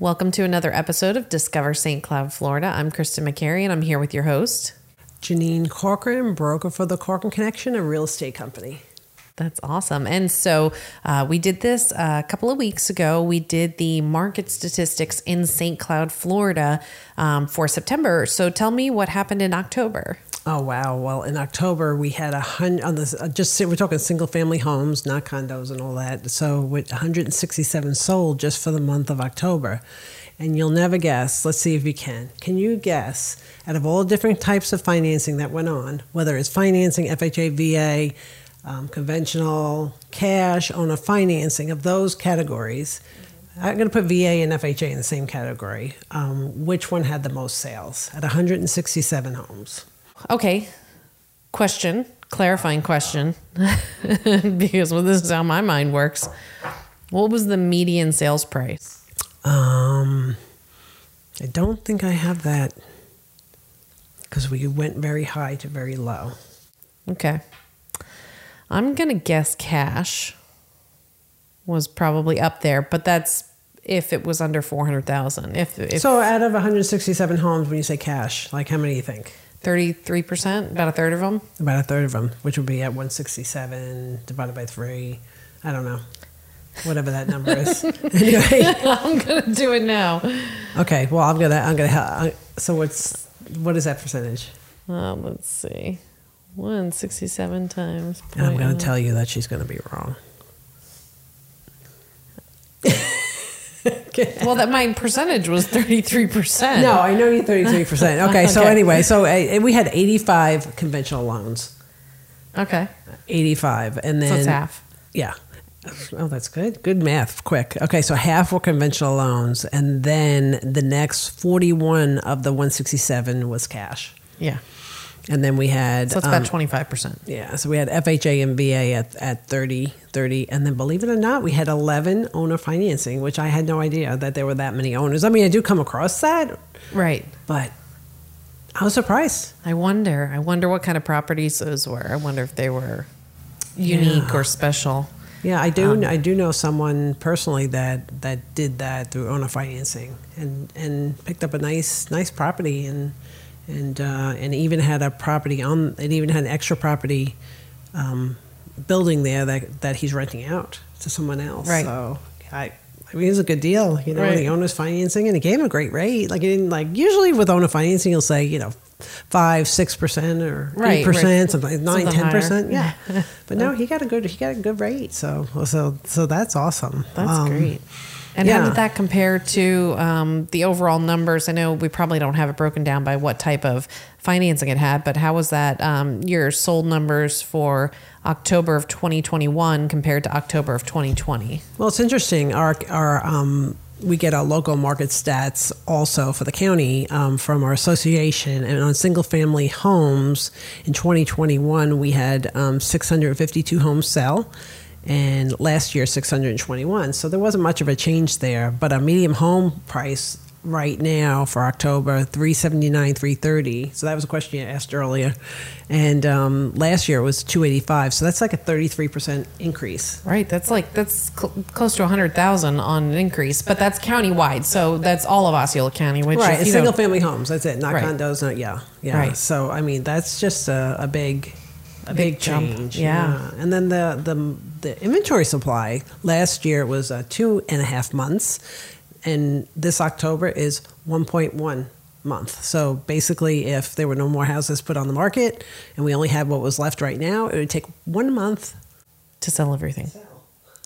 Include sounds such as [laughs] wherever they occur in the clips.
Welcome to another episode of Discover St. Cloud, Florida. I'm Kristen McCary and I'm here with your host. Janine Corcoran, broker for the Corcoran Connection, a real estate company. That's awesome. And so uh, we did this a couple of weeks ago. We did the market statistics in St. Cloud, Florida um, for September. So tell me what happened in October. Oh wow! Well, in October we had a hundred on this. Uh, just we're talking single family homes, not condos and all that. So with 167 sold just for the month of October, and you'll never guess. Let's see if you can. Can you guess out of all the different types of financing that went on, whether it's financing, FHA, VA, um, conventional, cash, owner financing of those categories? I'm going to put VA and FHA in the same category. Um, which one had the most sales at 167 homes? Okay. Question, clarifying question, [laughs] because well, this is how my mind works. What was the median sales price? Um, I don't think I have that because we went very high to very low. Okay. I'm going to guess cash was probably up there, but that's if it was under 400,000. If, if So out of 167 homes, when you say cash, like how many do you think? 33%, about a third of them. About a third of them, which would be at 167 divided by three. I don't know. Whatever that number is. [laughs] [laughs] anyway, I'm going to do it now. okay. Well, I'm gonna. I'm gonna. ha- So what's what is that percentage? Uh, let's see. 167 times. And I'm gonna tell you that she's gonna be wrong. [laughs] Well, that my percentage was 33%. No, I know you 33%. Okay, so [laughs] Okay. anyway, so uh, we had 85 conventional loans. Okay. 85 and then So it's half. Yeah. Oh, that's good. Good math. Quick. Okay, so half were conventional loans and then the next 41 of the 167 was cash. Yeah. And then we had So it's um, about 25%. yeah, so we had FHA and VA at, at 30, 30. And then believe it or not, we had 11 owner financing, which I had no idea that there were that many owners. I mean, I do come across that, Right. but I was surprised. I wonder. I wonder what kind of properties those were. I wonder if they were unique Yeah. or special. Yeah, I do. Um, I do know someone personally that that did that through owner financing and and picked up a nice nice property and and uh, and even had a property on. It even had an extra property um, building there that that he's renting out to someone else. Right. So I. I mean, it was a good deal, you know. Right. The owner's financing, and he gave him a great rate. Like, he didn't like usually with owner financing, you'll say, you know, five, six percent, or eight percent, something like nine, ten percent. Yeah, [laughs] but no, he got a good, he got a good rate. So, so, so that's awesome. That's Um, great. And how did that compare to um, the overall numbers? I know we probably don't have it broken down by what type of financing it had, but how was that um, your sold numbers for October of 2021 compared to October of 2020? Well, it's interesting. Our our um, we get our local market stats also for the county um, from our association, and on single family homes in 2021 we had um, 652 homes sell. And last year, 621. So there wasn't much of a change there. But our medium home price right now for October, 379, 330. So that was a question you asked earlier. And um, last year it was 285. So that's like a 33% increase. Right, that's like that's cl- close to 100,000 on an increase, but that's countywide. So that's all of Osceola County, which right, you single family homes. That's it. Not Right. condos. Not yeah, yeah. Right. So I mean, that's just a, a big, a Big big, jump. change. Yeah. And then the the the inventory supply last year was uh, two and a half months, and this October is one point one month. So basically, if there were no more houses put on the market, and we only had what was left right now, it would take one month. to sell everything.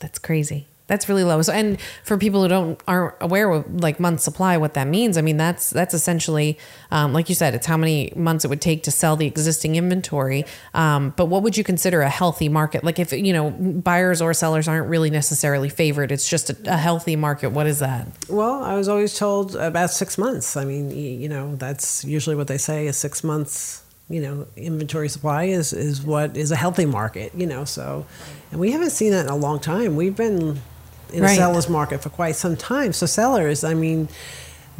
That's crazy. That's really low. So, and for people who don't aren't aware of like month supply, what that means, I mean that's that's essentially, um, like you said, it's how many months it would take to sell the existing inventory. Um, but what would you consider a healthy market? Like if you know buyers or sellers aren't really necessarily favored, it's just a, a healthy market. What is that? Well, I was always told about six months. I mean, you know, that's usually what they say is six months. You know, inventory supply is is what is a healthy market. You know, so, and we haven't seen that in a long time. We've been in Right. a seller's market for quite some time. So sellers, I mean,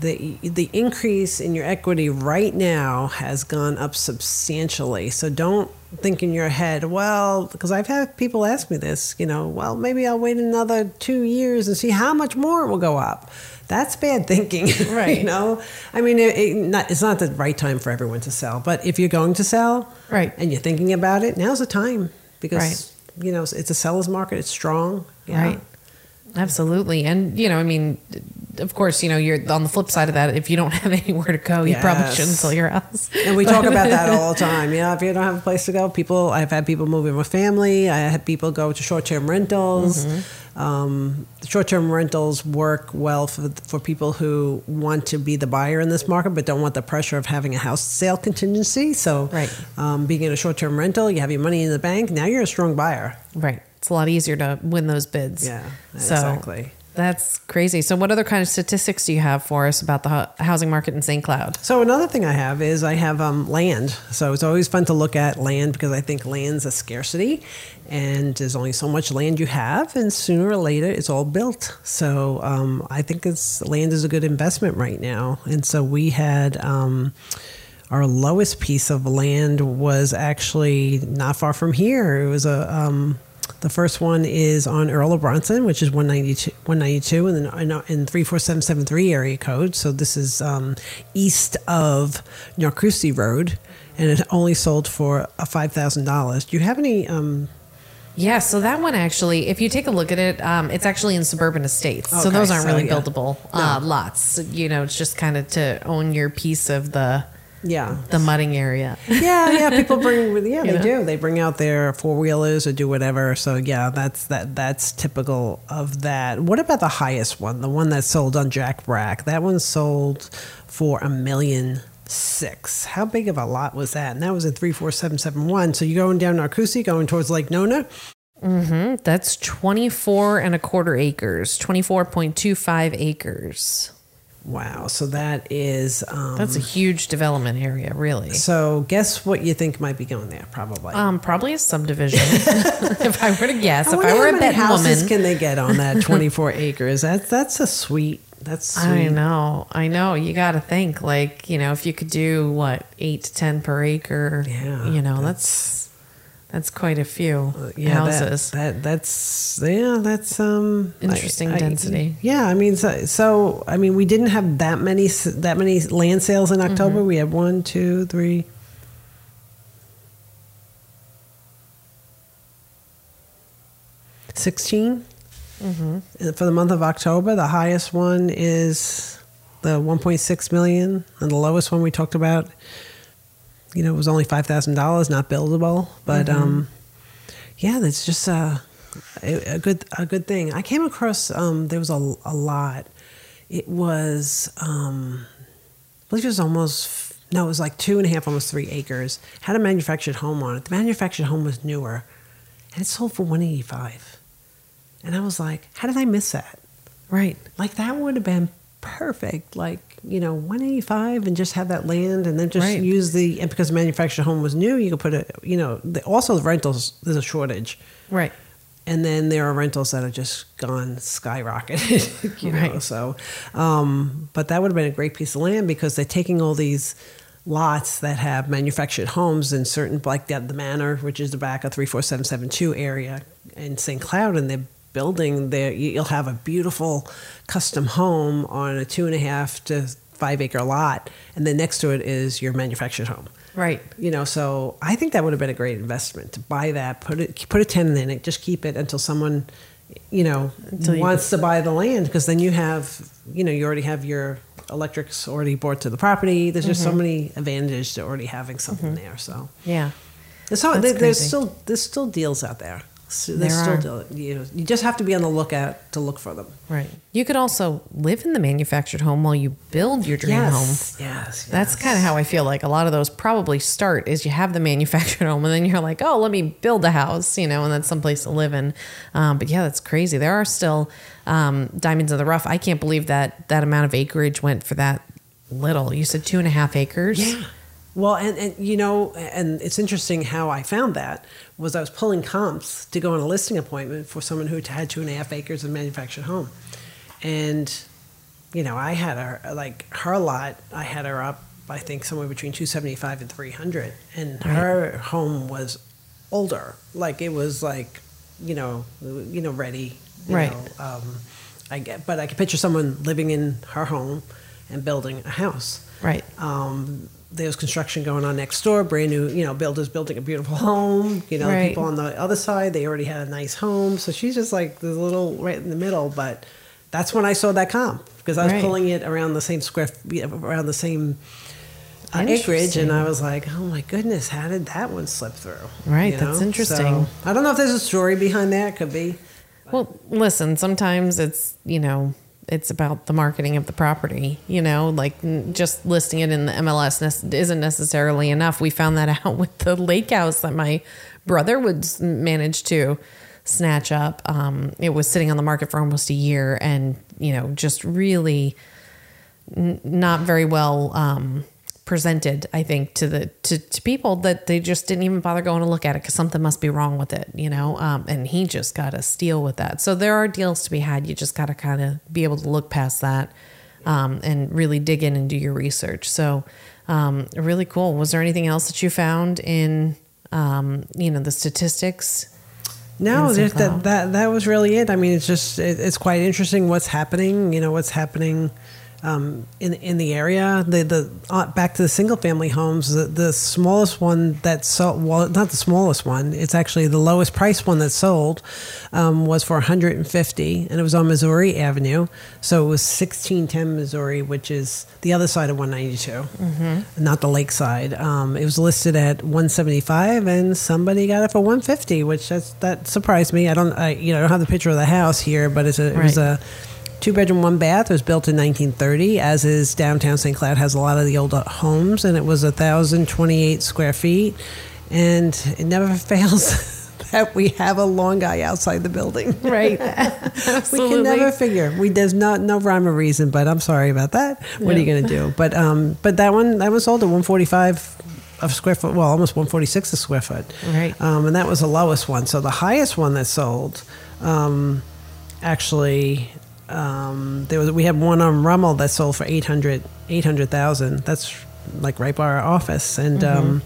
the the increase in your equity right now has gone up substantially. So don't think in your head, well, because I've had people ask me this, you know, well, maybe I'll wait another two years and see how much more it will go up. That's bad thinking, [laughs] Right. you know, I mean, it, it not, it's not the right time for everyone to sell, but if you're going to sell, Right. and you're thinking about it, now's the time because you know it's a seller's market. It's strong, yeah. Right. Absolutely. And, you know, I mean, of course, you know, you're on the flip side of that. If you don't [laughs] have anywhere to go, you probably shouldn't sell your house. And we talk about that all the [laughs] time. You know, if you don't have a place to go, people. I've had people move in with family. I had people go to short-term rentals. Um, short-term rentals work well for for people who want to be the buyer in this market, but don't want the pressure of having a house sale contingency. So, Right. um, being in a short-term rental, you have your money in the bank. Now you're a strong buyer. Right. It's a lot easier to win those bids. Yeah, So exactly. That's crazy. So, what other kind of statistics do you have for us about the hu- housing market in St. Cloud? So another thing I have is I have um, land. So it's always fun to look at land because I think land's a scarcity, and there's only so much land you have, and sooner or later it's all built. So um, I think it's land is a good investment right now, and so we had. Um, our lowest piece of land was actually not far from here. It was a um, the first one is on Irlo Bronson, which is 192, 192 in, the, in 34773 area code. So this is um, east of Narcoossee Road, and it only sold for a $5,000. Do you have any? Um, Yeah, so that one actually, if you take a look at it, um, it's actually in suburban estates. so those aren't so, really yeah. buildable uh, lots. You know, it's just kind of to own your piece of the yeah. the mudding area. yeah, yeah. People bring, [laughs] yeah, they know? do. They bring out their four wheelers or do whatever. So yeah, that's that. That's typical of that. What about the highest one? The one that sold on Jack Brack. That one sold for a million six. How big of a lot was that? And that was in three four seven seven one. So you're going down Narcoossee, going towards Lake Nona. Mm-hmm. That's 24 and a quarter acres, 24.25 acres. Wow. So that is. Um, That's a huge development area, really. so guess what you think might be going there? Probably. Um, probably a subdivision. [laughs] if I were to guess, if I were how a many betting houses woman, can they get on that [laughs] 24 acres? That's that's a sweet. That's sweet. I know, I know. You got to think like you know, if you could do what eight to ten per acre, Yeah, you know, that's that's quite a few Uh, yeah, houses. That, that that's yeah, that's um Interesting density. Yeah, I mean, so, so I mean, we didn't have that many that many land sales in October. Mm-hmm. We had one, two, three. Sixteen Mm-hmm. for the month of October. The highest one is the 1.6 million, and the lowest one we talked about. You know, it was only five thousand dollars, not buildable, but Mm-hmm. um, yeah, that's just a, a, a good a good thing. I came across um, there was a, a lot. It was um, I believe it was almost no, it was like two and a half, almost three acres. Had a manufactured home on it. The manufactured home was newer, and it sold for one eighty five. And I was like, how did I miss that? right. Like that would have been perfect. Like you know, one eighty five, and just have that land, and then just Right. use the and because the manufactured home was new, you could put a you know the, also the rentals. There's a shortage, Right. and then there are rentals that have just gone skyrocketed. [laughs] you know, Right. so um, but that would have been a great piece of land because they're taking all these lots that have manufactured homes in certain like the, the manor which is the back of 34772 area in st cloud and they're building there you'll have a beautiful custom home on a two and a half to five acre lot and then next to it is your manufactured home Right. you know so i think that would have been a great investment to buy that put it put a tenant in it just keep it until someone you know Until you- wants to buy the land because then you have you know you already have your electrics already bought to the property there's just so Mm-hmm. many advantages to already having something there so Yeah. so, there's still there's still deals out there So There still do you, know, you just have to be on the lookout to look for them Right. You could also live in the manufactured home while you build your dream home. yes yes That's kind of how I feel like a lot of those probably start is you have the manufactured [laughs] home and then you're like, oh, let me build a house, you know, and that's someplace to live in. Um, but yeah, that's crazy. There are still um, diamonds in the rough. I can't believe that that amount of acreage went for that little. You said two and a half acres. Yeah. Well, and, and you know, and it's interesting how I found that was I was pulling comps to go on a listing appointment for someone who had two and a half acres of manufactured home, and you know, I had her like her lot. I had her up. I think somewhere between two seventy five and three hundred, and her home was older. Like it was like, you know, you know, ready. You Right. Know, um, I get, but I could picture someone living in her home and building a house. Right. Um, there's construction going on next door, brand new, you know, builders building a beautiful home. You know, Right. people on the other side, they already had a nice home. So she's just like the little right in the middle. But that's when I saw that comp because I was Right. pulling it around the same square, around the same uh, acreage, and I was like, oh my goodness, how did that one slip through? Right, that's interesting. So, I don't know if there's a story behind that. Could be. Well, listen, sometimes it's, you know, it's about the marketing of the property, you know, like just listing it in the MLS isn't necessarily enough. We found that [laughs] out with the lake house that my brother would manage to snatch up. Um, it was sitting on the market for almost a year and, you know, just really n- not very well um, presented. I think to the to, to people that they just didn't even bother going to look at it because something must be wrong with it, you know. Um, and he just got a steal with that. So there are deals to be had. You just got to kind of be able to look past that um, and really dig in and do your research. So um, really cool. Was there anything else that you found in um, you know the statistics? No, that, that that that was really it. I mean, it's just it, it's quite interesting what's happening. You know, what's happening um, in in the area. The the uh, back to the single family homes. The, the smallest one that sold, well, not the smallest one. It's actually the lowest price one that sold um, was for 150, and it was on Missouri Avenue. So it was 1610 Missouri, which is the other side of 192, not the lakeside. Um, it was listed at 175, and somebody got it for 150, which that's, that surprised me. I don't, I, you know, I don't have the picture of the house here, but it's a, it was a two bedroom, one bath. It was built in 1930, as is downtown St. Cloud has a lot of the older homes, and it was 1,028 square feet, and it never [laughs] fails. [laughs] That we have a long guy outside the building. [laughs] Right. We can never figure. We there's not no rhyme or reason, but I'm sorry about that. What are you going to do? But um, but that one that was sold at 145 a square foot. Well, almost 146 a square foot. Right. Um, and that was the lowest one. So the highest one that sold, um, actually, um, there was we had one on Rummel that sold for 800 800,000. That's like right by our office, and um,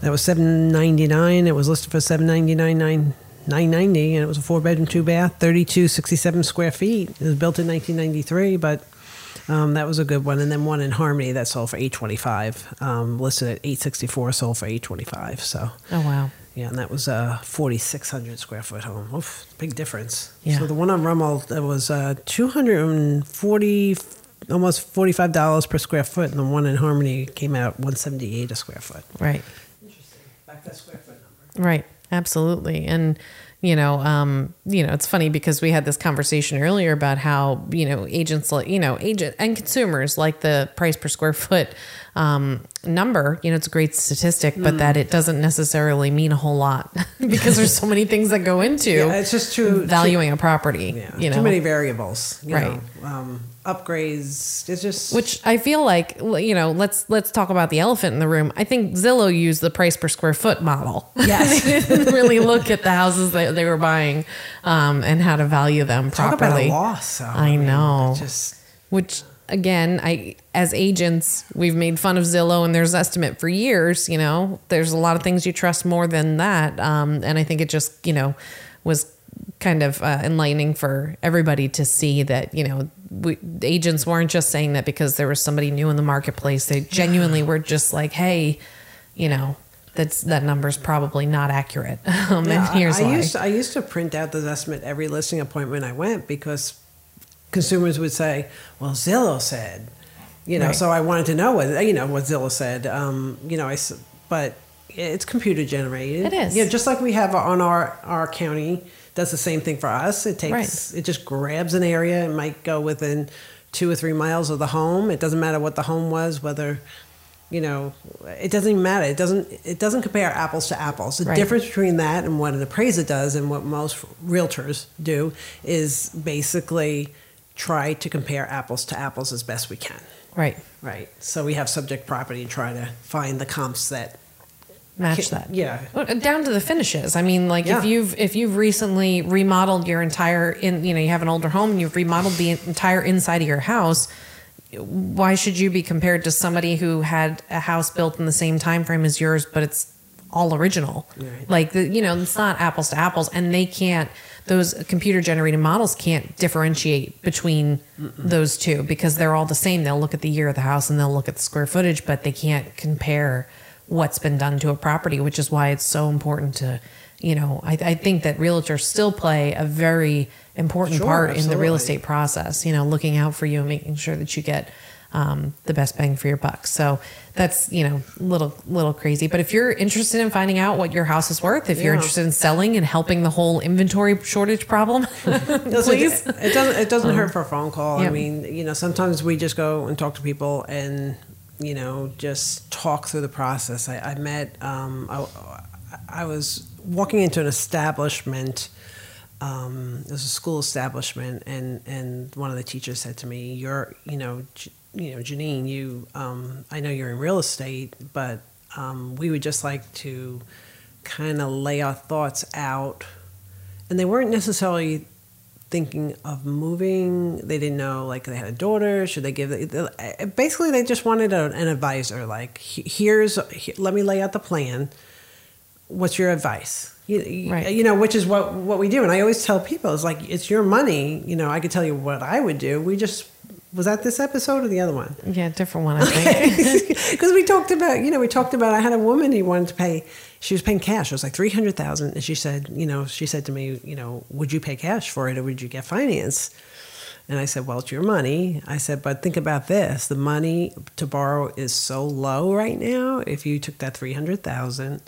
that was 799. It was listed for 799 nine. 990 and it was a four bedroom two bath 32 67 square feet it was built in 1993 but um, that was a good one and then one in harmony that sold for 825 um, listed at 864 sold for 825 so Oh wow. Yeah and that was a 4600 square foot home Oof, big difference Yeah. so the one on rummel that was uh, 240 almost $45 per square foot and the one in harmony came out 178 a square foot Right. interesting back to that square foot number Right. Absolutely. And you know, um, you know, it's funny because we had this conversation earlier about how you know agents like you know agent and consumers like the price per square foot um, number. You know, it's a great statistic, but Mm. that it doesn't necessarily mean a whole lot [laughs] because there's so many things that go into Yeah, it's just too- valuing a property. Yeah, you know, too many variables. you Right. know. Um, upgrades. It's just Which I feel like you know, let's let's talk about the elephant in the room. I think Zillow used the price per square foot model. Yes. [laughs] they didn't really look at the houses that they were buying um, and how to value them properly. talk about a loss. though. I mean, know. Just Which again, I as agents, we've made fun of Zillow and their Zestimate for years. You know, there's a lot of things you trust more than that, um, and I think it just you know was kind of uh, enlightening for everybody to see that you know we, agents weren't just saying that because there was somebody new in the marketplace. They genuinely were just like, hey, you know. That's that number's probably not accurate. [laughs] Um, Yeah, and here's I, I why. used to, I used to print out the estimate every listing appointment I went because consumers would say, "Well, Zillow said," you know. Right. So I wanted to know what you know what Zillow said. Um, you know, I but it's computer generated. It is. Yeah, just like we have on our our county does the same thing for us. It takes Right. it just grabs an area. It might go within two or three miles of the home. It doesn't matter what the home was, whether you know it doesn't even matter it doesn't it doesn't compare apples to apples the Right. difference between that and what an appraiser does and what most realtors do is basically try to compare apples to apples as best we can right. right so we have subject property and try to find the comps that match that. yeah. Down to the finishes. I mean, like Yeah. if you've if you've recently remodeled your entire in you know you have an older home and you've remodeled the entire inside of your house, why should you be compared to somebody who had a house built in the same time frame as yours, but it's all original? Right. Like the you know it's not apples to apples, and they can't. Those computer generated models can't differentiate between those two because they're all the same. They'll look at the year of the house and they'll look at the square footage, but they can't compare what's been done to a property, which is why it's so important to, you know, I, I think that realtors still play a very important Sure, part in the real estate process, you know, looking out for you and making sure that you get um, the best bang for your buck. So that's, you know, little, little crazy. But if you're interested in finding out what your house is worth, if you're Yeah. interested in selling and helping the whole inventory shortage problem, [laughs] [laughs] please. It doesn't. It doesn't hurt for a phone call. I mean, you know, sometimes we just go and talk to people and you know just talk through the process. I, I met. Um, I, I was walking into an establishment. Um, it was a school establishment, and and one of the teachers said to me, "You're, you know, you know, Janine, you. Um, I know you're in real estate, but um, we would just like to kind of lay our thoughts out." And they weren't necessarily thinking of moving. They didn't know like they had a daughter. Should they give? The, basically, they just wanted a, an advisor. Like, here's, he- let me lay out the plan. What's your advice? You, you- Right. you know, which is what what we do. And I always tell people, it's like it's your money. You know, I could tell you what I would do. We just was that this episode or the other one? Yeah, different one, I think. [laughs] [laughs] because we talked about you know we talked about I had a woman who wanted to pay she was paying cash. It was like three hundred thousand. And she said you know she said to me you know would you pay cash for it or would you get finance? And I said well it's your money. I said but think about this. The money to borrow is so low right now. If you took that three hundred thousand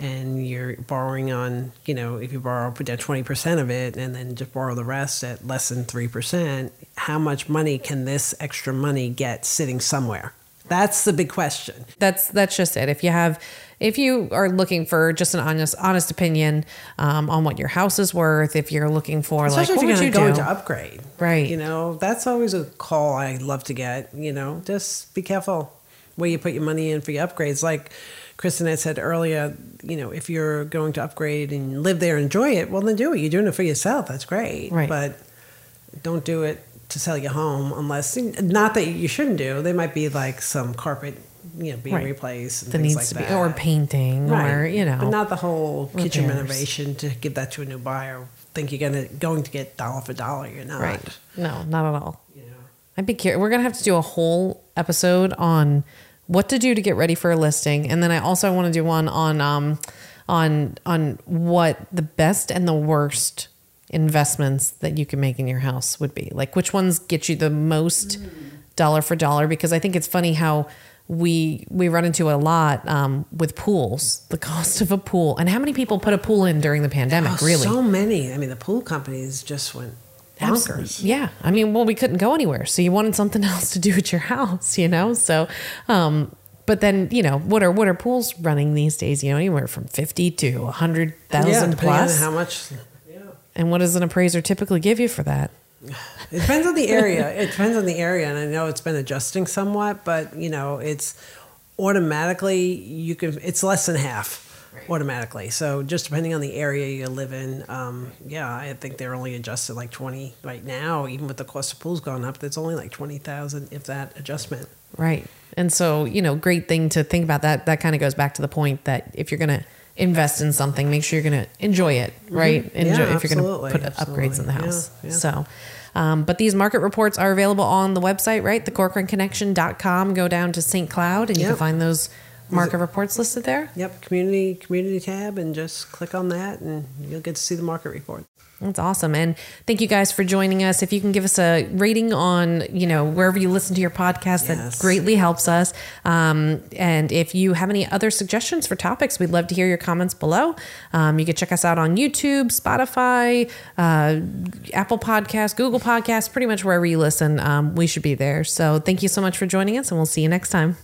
and you're borrowing on, you know, if you borrow put down twenty percent of it and then just borrow the rest at less than three percent, how much money can this extra money get sitting somewhere? That's the big question. that's that's just it. If you have, if you are looking for just an honest honest opinion um, on what your house is worth, if you're looking for Especially like what you're would going you to do? into upgrade. Right. You know, that's always a call I love to get. You know, just be careful where you put your money in for your upgrades. Like Kristen had said earlier, you know, if you're going to upgrade and live there and enjoy it, well, then do it. You're doing it for yourself. That's great. Right. But don't do it to sell your home unless, not that you shouldn't do. There might be like some carpet, you know, being Right. replaced and that things needs like to be that. or painting or you know but not the whole kitchen renovation to give that to a new buyer. Think you're gonna going to get dollar for dollar. You're not. right. No, not at all. You know. I'd be curious. We're gonna have to do a whole episode on what to do to get ready for a listing, and then I also want to do one on um, on on what the best and the worst investments that you can make in your house would be. Like which ones get you the most dollar for dollar? Because I think it's funny how we we run into a lot um, with pools, the cost of a pool, and how many people put a pool in during the pandemic. Oh, really, so many. I mean, the pool companies just went Absolutely. Yeah. I mean, well, we couldn't go anywhere. So you wanted something [laughs] else to do at your house, you know? So, um, but then, you know, what are, what are pools running these days? You know, anywhere from 50 to a hundred Yeah, thousand on plus. how much. Yeah. and what does an appraiser typically give you for that? It depends on the area. it depends on the area, and I know it's been adjusting somewhat, but you know, it's automatically you can. It's less than half automatically. So just depending on the area you live in, um, yeah, I think they're only adjusted like twenty right now. Even with the cost of pools going up, there's only like twenty thousand, if that adjustment. Right. And so, you know, great thing to think about that. That kind of goes back to the point that if you're going to invest in something, make sure you're going to enjoy it, right? Enjoy Mm-hmm. Yeah, if you're gonna put upgrades in the house. Yeah, yeah. So, um, but these market reports are available on the website, right? The CorcoranConnection.com. Go down to St. Cloud and you can find those market reports listed there. Yep, community community tab, and just click on that, and you'll get to see the market report. That's awesome. And thank you guys for joining us. If you can give us a rating on, you know, wherever you listen to your podcast, that greatly helps us. Um, and if you have any other suggestions for topics, we'd love to hear your comments below. Um, you can check us out on YouTube, Spotify, uh, Apple Podcasts, Google Podcasts, pretty much wherever you listen. Um, we should be there. So thank you so much for joining us, and we'll see you next time.